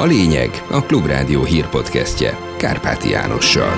A lényeg a Klubrádió hírpodcastje Kárpáti Jánossal.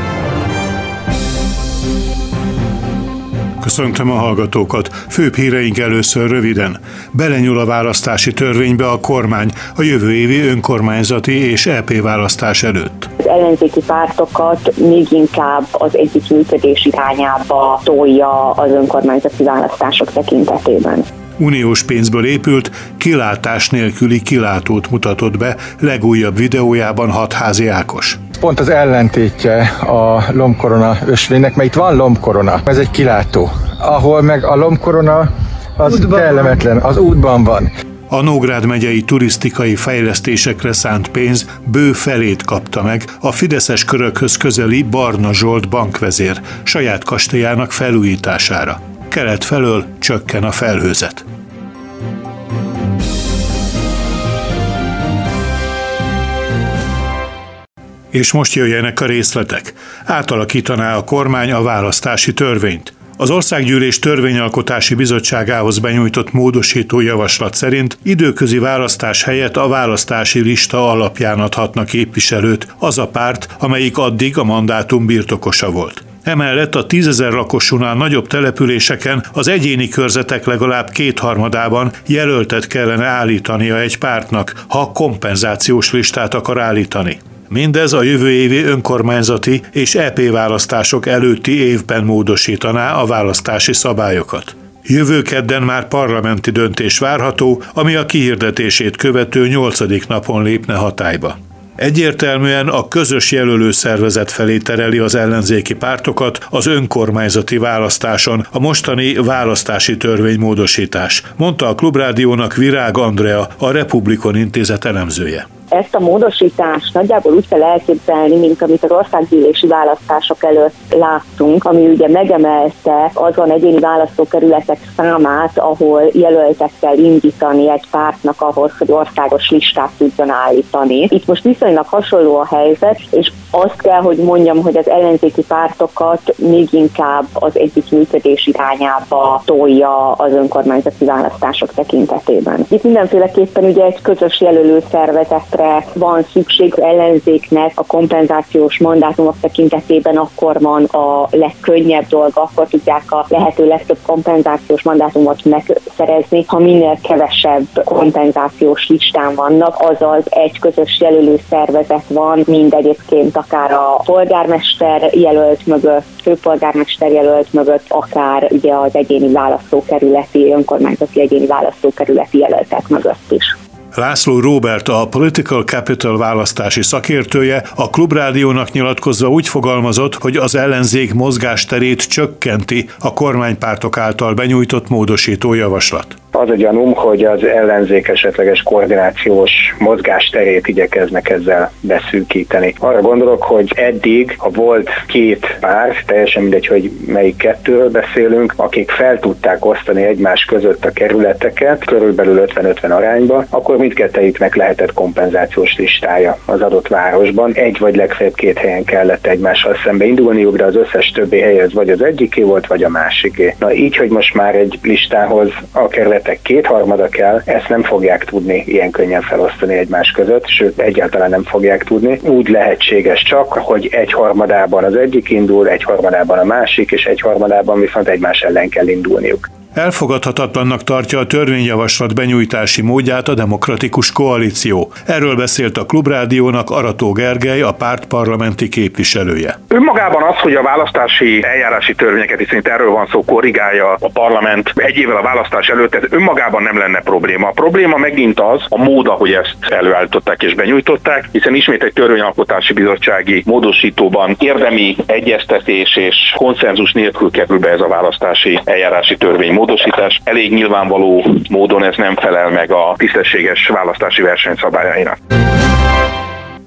Köszöntöm a hallgatókat. Főbb híreink először röviden. Belenyúl a választási törvénybe a kormány a jövő évi önkormányzati és EP választás előtt. Az ellenzéki pártokat még inkább az együttműködés irányába tolja az önkormányzati választások tekintetében uniós pénzből épült, kilátás nélküli kilátót mutatott be legújabb videójában hatházi Ákos. Pont az ellentétje a lombkorona ösvénynek, mert itt van lombkorona, ez egy kilátó. Ahol meg a lombkorona az útban kellemetlen, az útban van. A Nógrád megyei turisztikai fejlesztésekre szánt pénz bő felét kapta meg a Fideszes körökhöz közeli Barna Zsolt bankvezér saját kastélyának felújítására. Kelet felől csökken a felhőzet. És most jöjjenek a részletek. Átalakítaná a kormány a választási törvényt. Az Országgyűlés Törvényalkotási Bizottságához benyújtott módosító javaslat szerint időközi választás helyett a választási lista alapján adhatnak képviselőt az a párt, amelyik addig a mandátum birtokosa volt. Emellett a tízezer lakosúnál nagyobb településeken az egyéni körzetek legalább kétharmadában jelöltet kellene állítania egy pártnak, ha kompenzációs listát akar állítani. Mindez a jövő évi önkormányzati és EP választások előtti évben módosítaná a választási szabályokat. Jövő kedden már parlamenti döntés várható, ami a kihirdetését követő nyolcadik napon lépne hatályba. Egyértelműen a közös jelölő szervezet felé tereli az ellenzéki pártokat az önkormányzati választáson a mostani választási törvénymódosítás, mondta a Klubrádiónak Virág Andrea, a Republikon Intézet elemzője ezt a módosítást nagyjából úgy kell elképzelni, mint amit az országgyűlési választások előtt láttunk, ami ugye megemelte azon egyéni választókerületek számát, ahol jelöltek kell indítani egy pártnak ahhoz, hogy országos listát tudjon állítani. Itt most viszonylag hasonló a helyzet, és azt kell, hogy mondjam, hogy az ellenzéki pártokat még inkább az együttműködés irányába tolja az önkormányzati választások tekintetében. Itt mindenféleképpen ugye egy közös jelölő szervezetre amire van szükség ellenzéknek a kompenzációs mandátumok tekintetében, akkor van a legkönnyebb dolga, akkor tudják a lehető legtöbb kompenzációs mandátumot megszerezni, ha minél kevesebb kompenzációs listán vannak, azaz egy közös jelölő szervezet van, mind egyébként akár a polgármester jelölt mögött, főpolgármester jelölt mögött, akár ugye az egyéni választókerületi, önkormányzati egyéni választókerületi jelöltek mögött is. László Robert, a Political Capital választási szakértője, a Klubrádiónak nyilatkozva úgy fogalmazott, hogy az ellenzék mozgásterét csökkenti a kormánypártok által benyújtott módosító javaslat. Az a gyanúm, hogy az ellenzék esetleges koordinációs mozgásterét igyekeznek ezzel beszűkíteni. Arra gondolok, hogy eddig, ha volt két pár, teljesen mindegy, hogy melyik kettőről beszélünk, akik fel tudták osztani egymás között a kerületeket, körülbelül 50-50 arányba, akkor mindkettejüknek lehetett kompenzációs listája az adott városban. Egy vagy legfeljebb két helyen kellett egymással szembe indulniuk, de az összes többi helyez vagy az egyiké volt, vagy a másiké. Na így, hogy most már egy listához a kerületek kétharmada kell, ezt nem fogják tudni ilyen könnyen felosztani egymás között, sőt egyáltalán nem fogják tudni. Úgy lehetséges csak, hogy egy harmadában az egyik indul, egy harmadában a másik, és egy harmadában viszont egymás ellen kell indulniuk. Elfogadhatatlannak tartja a törvényjavaslat benyújtási módját a Demokratikus Koalíció. Erről beszélt a Klubrádiónak Arató Gergely, a párt parlamenti képviselője. Önmagában az, hogy a választási eljárási törvényeket, hiszen itt erről van szó, korrigálja a parlament egy évvel a választás előtt, ez önmagában nem lenne probléma. A probléma megint az, a mód, ahogy ezt előállították és benyújtották, hiszen ismét egy törvényalkotási bizottsági módosítóban érdemi egyeztetés és konszenzus nélkül kerül be ez a választási eljárási törvény módosítás elég nyilvánvaló módon ez nem felel meg a tisztességes választási versenyszabályainak.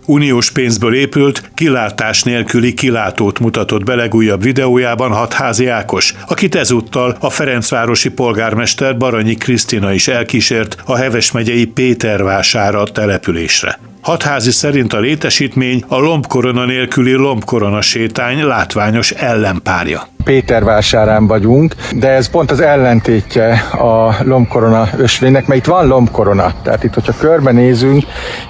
Uniós pénzből épült, kilátás nélküli kilátót mutatott be legújabb videójában Hatházi Ákos, akit ezúttal a Ferencvárosi polgármester Baranyi Krisztina is elkísért a Heves megyei Pétervására településre. Hatházi szerint a létesítmény a lombkorona nélküli lombkorona sétány látványos ellenpárja. Pétervásárán vagyunk, de ez pont az ellentétje a lombkorona ösvénynek, mert itt van lombkorona. Tehát itt, hogyha körbenézünk,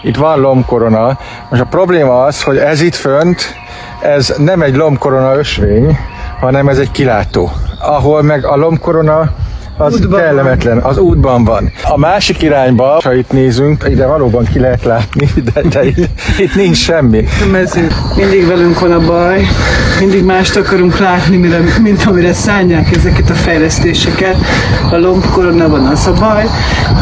itt van lombkorona. Most a probléma az, hogy ez itt fönt, ez nem egy lombkorona ösvény, hanem ez egy kilátó, ahol meg a lombkorona az útban kellemetlen, van. az útban van. A másik irányba, ha itt nézünk, ide valóban ki lehet látni, de, de itt, itt nincs semmi. Ezért mindig velünk van a baj, mindig mást akarunk látni, mire, mint amire szállják ezeket a fejlesztéseket. A lombkorona van az a baj,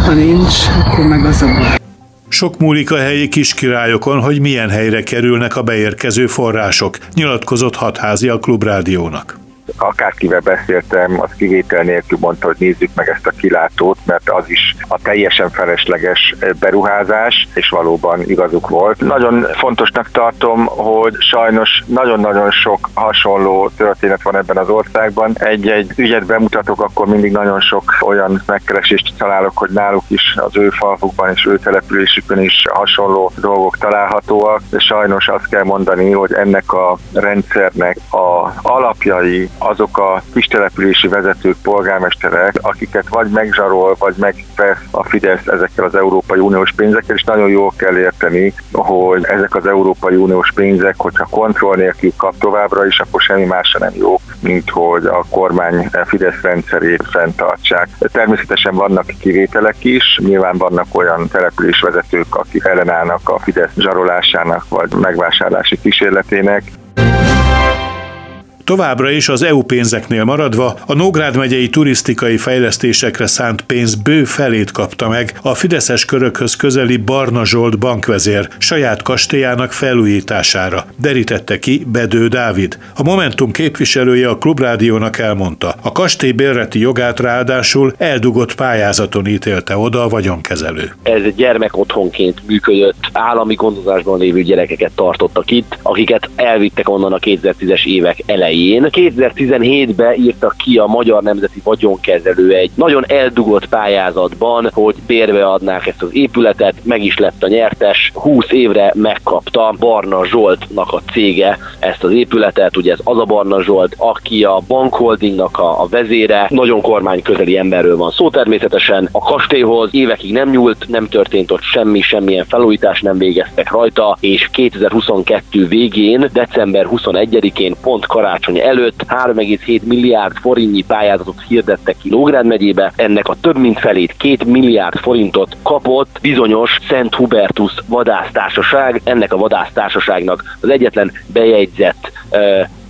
ha nincs, akkor meg az a baj. Sok múlik a helyi kiskirályokon, hogy milyen helyre kerülnek a beérkező források, nyilatkozott hatházi a Klubrádiónak akárkivel beszéltem, az kivétel nélkül mondta, hogy nézzük meg ezt a kilátót, mert az is a teljesen felesleges beruházás, és valóban igazuk volt. Nagyon fontosnak tartom, hogy sajnos nagyon-nagyon sok hasonló történet van ebben az országban. Egy-egy ügyet bemutatok, akkor mindig nagyon sok olyan megkeresést találok, hogy náluk is, az ő falvukban és ő településükön is hasonló dolgok találhatóak, de sajnos azt kell mondani, hogy ennek a rendszernek a alapjai, azok a kistelepülési vezetők, polgármesterek, akiket vagy megzsarol, vagy megvesz a Fidesz ezekkel az Európai Uniós pénzekkel, és nagyon jól kell érteni, hogy ezek az Európai Uniós pénzek, hogyha kontroll nélkül kap továbbra is, akkor semmi másra nem jó, mint hogy a kormány Fidesz rendszerét fenntartsák. Természetesen vannak kivételek is, nyilván vannak olyan településvezetők, akik ellenállnak a Fidesz zsarolásának vagy megvásárlási kísérletének, Továbbra is az EU pénzeknél maradva a Nógrád megyei turisztikai fejlesztésekre szánt pénz bő felét kapta meg a Fideszes körökhöz közeli Barna Zsolt bankvezér saját kastélyának felújítására, derítette ki Bedő Dávid. A Momentum képviselője a Klubrádiónak elmondta, a kastély bérleti jogát ráadásul eldugott pályázaton ítélte oda a vagyonkezelő. Ez egy gyermek otthonként működött, állami gondozásban lévő gyerekeket tartottak itt, akiket elvittek onnan a 2010-es évek elején elején. 2017-ben írtak ki a Magyar Nemzeti Vagyonkezelő egy nagyon eldugott pályázatban, hogy bérbe adnák ezt az épületet, meg is lett a nyertes, 20 évre megkapta Barna Zsoltnak a cége ezt az épületet, ugye ez az a Barna Zsolt, aki a bankholdingnak a, a vezére, nagyon kormány közeli emberről van szó természetesen, a kastélyhoz évekig nem nyúlt, nem történt ott semmi, semmilyen felújítás nem végeztek rajta, és 2022 végén, december 21-én pont karácsony karácsony előtt 3,7 milliárd forintnyi pályázatot hirdettek ki Nógrád megyébe, ennek a több mint felét 2 milliárd forintot kapott bizonyos Szent Hubertus vadásztársaság, ennek a vadásztársaságnak az egyetlen bejegyzett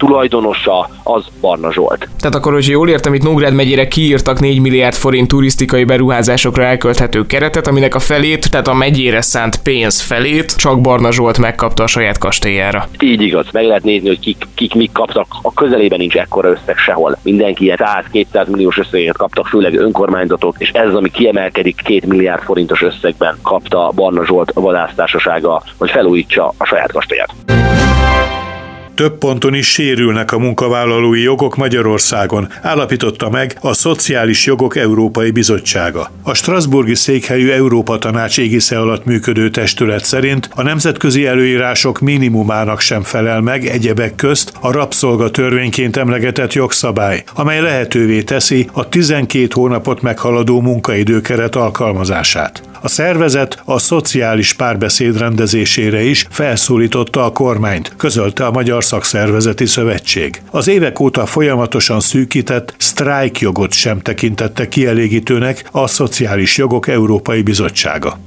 tulajdonosa az Barna Zsolt. Tehát akkor, hogy jól értem, itt Nógrád megyére kiírtak 4 milliárd forint turisztikai beruházásokra elkölthető keretet, aminek a felét, tehát a megyére szánt pénz felét csak Barna Zsolt megkapta a saját kastélyára. Így igaz, meg lehet nézni, hogy kik, kik mik kaptak, a közelében nincs ekkora összeg sehol. Mindenki ilyen 100-200 milliós összeget kaptak, főleg önkormányzatok, és ez az, ami kiemelkedik 2 milliárd forintos összegben kapta Barna Zsolt vadásztársasága, hogy felújítsa a saját kastélyát. Több ponton is sérülnek a munkavállalói jogok Magyarországon, állapította meg a Szociális Jogok Európai Bizottsága. A Strasburgi székhelyű Európa Tanács égisze alatt működő testület szerint a nemzetközi előírások minimumának sem felel meg egyebek közt a rabszolga törvényként emlegetett jogszabály, amely lehetővé teszi a 12 hónapot meghaladó munkaidőkeret alkalmazását. A szervezet a szociális párbeszéd rendezésére is felszólította a kormányt, közölte a Magyar Szakszervezeti Szövetség. Az évek óta folyamatosan szűkített sztrájkjogot sem tekintette kielégítőnek a Szociális Jogok Európai Bizottsága.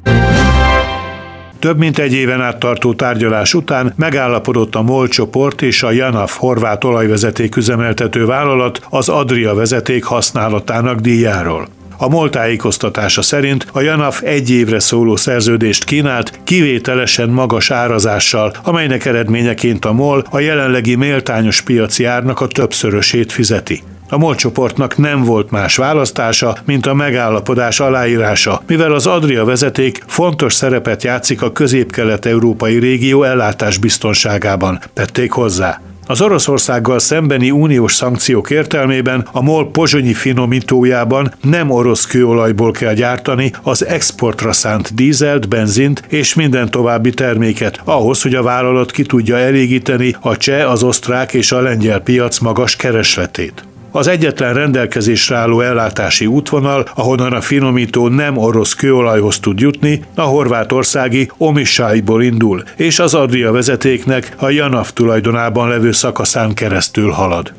Több mint egy éven át tartó tárgyalás után megállapodott a MOL csoport és a Janaf horvát olajvezeték üzemeltető vállalat az Adria vezeték használatának díjáról. A MOL tájékoztatása szerint a Janaf egy évre szóló szerződést kínált, kivételesen magas árazással, amelynek eredményeként a MOL a jelenlegi méltányos piaci árnak a többszörösét fizeti. A MOL csoportnak nem volt más választása, mint a megállapodás aláírása, mivel az Adria vezeték fontos szerepet játszik a közép-kelet-európai régió ellátás biztonságában, tették hozzá. Az Oroszországgal szembeni uniós szankciók értelmében a MOL pozsonyi finomítójában nem orosz kőolajból kell gyártani az exportra szánt dízelt, benzint és minden további terméket, ahhoz, hogy a vállalat ki tudja elégíteni a cseh, az osztrák és a lengyel piac magas keresletét. Az egyetlen rendelkezésre álló ellátási útvonal, ahonnan a finomító nem orosz kőolajhoz tud jutni, a horvátországi Omisáiból indul, és az Adria vezetéknek a Janaf tulajdonában levő szakaszán keresztül halad.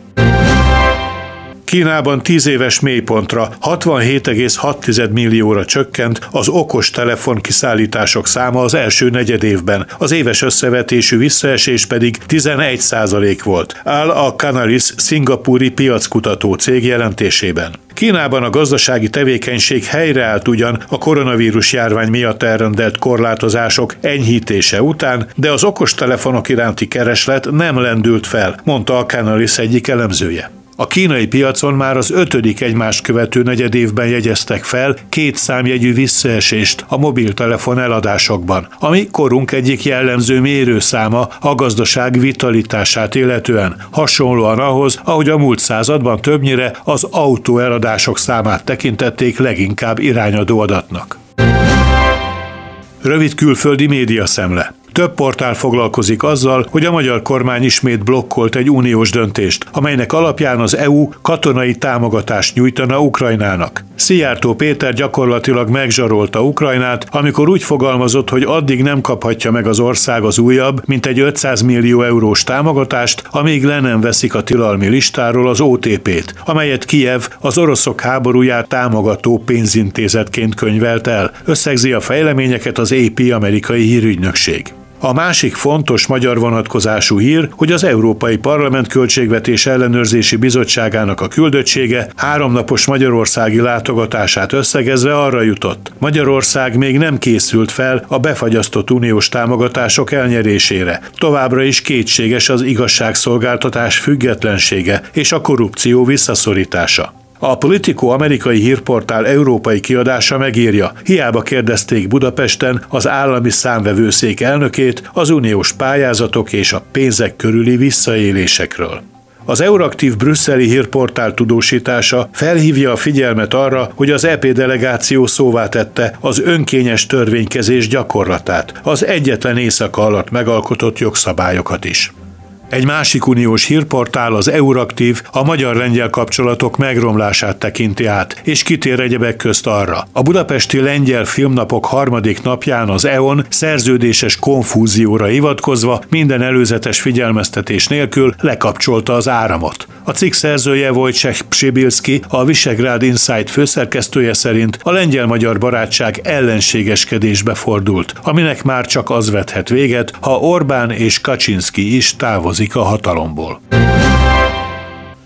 Kínában 10 éves mélypontra 67,6 millióra csökkent az okos telefon kiszállítások száma az első negyed évben, az éves összevetésű visszaesés pedig 11 százalék volt, áll a Canaris szingapúri piackutató cég jelentésében. Kínában a gazdasági tevékenység helyreállt ugyan a koronavírus járvány miatt elrendelt korlátozások enyhítése után, de az okostelefonok iránti kereslet nem lendült fel, mondta a Canalis egyik elemzője. A kínai piacon már az ötödik egymást követő negyed évben jegyeztek fel két számjegyű visszaesést a mobiltelefon eladásokban, ami korunk egyik jellemző mérőszáma a gazdaság vitalitását illetően, hasonlóan ahhoz, ahogy a múlt században többnyire az autó eladások számát tekintették leginkább irányadó adatnak. Rövid külföldi média szemle. Több portál foglalkozik azzal, hogy a magyar kormány ismét blokkolt egy uniós döntést, amelynek alapján az EU katonai támogatást nyújtana Ukrajnának. Szijjártó Péter gyakorlatilag megzsarolta Ukrajnát, amikor úgy fogalmazott, hogy addig nem kaphatja meg az ország az újabb, mint egy 500 millió eurós támogatást, amíg le nem veszik a tilalmi listáról az OTP-t, amelyet Kiev az oroszok háborúját támogató pénzintézetként könyvelt el. Összegzi a fejleményeket az AP amerikai hírügynökség. A másik fontos magyar vonatkozású hír, hogy az Európai Parlament Költségvetés Ellenőrzési Bizottságának a küldöttsége háromnapos magyarországi látogatását összegezve arra jutott. Magyarország még nem készült fel a befagyasztott uniós támogatások elnyerésére. Továbbra is kétséges az igazságszolgáltatás függetlensége és a korrupció visszaszorítása. A Politico amerikai hírportál európai kiadása megírja, hiába kérdezték Budapesten az állami számvevőszék elnökét az uniós pályázatok és a pénzek körüli visszaélésekről. Az Euraktív brüsszeli hírportál tudósítása felhívja a figyelmet arra, hogy az EP delegáció szóvá tette az önkényes törvénykezés gyakorlatát, az egyetlen éjszaka alatt megalkotott jogszabályokat is. Egy másik uniós hírportál, az Euraktív, a magyar-lengyel kapcsolatok megromlását tekinti át, és kitér egyebek közt arra. A budapesti lengyel filmnapok harmadik napján az EON szerződéses konfúzióra hivatkozva minden előzetes figyelmeztetés nélkül lekapcsolta az áramot. A cikk szerzője Wojciech Psibilski, a Visegrád Insight főszerkesztője szerint a lengyel-magyar barátság ellenségeskedésbe fordult, aminek már csak az vethet véget, ha Orbán és Kaczynski is távozik a hatalomból.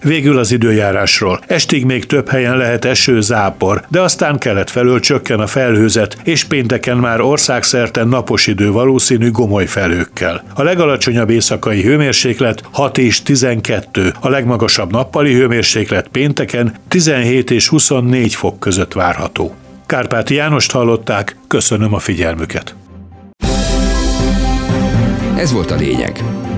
Végül az időjárásról. Estig még több helyen lehet eső, zápor, de aztán kelet felől csökken a felhőzet, és pénteken már országszerte napos idő valószínű gomoly felőkkel. A legalacsonyabb éjszakai hőmérséklet 6 és 12, a legmagasabb nappali hőmérséklet pénteken 17 és 24 fok között várható. Kárpáti Jánost hallották, köszönöm a figyelmüket. Ez volt a lényeg.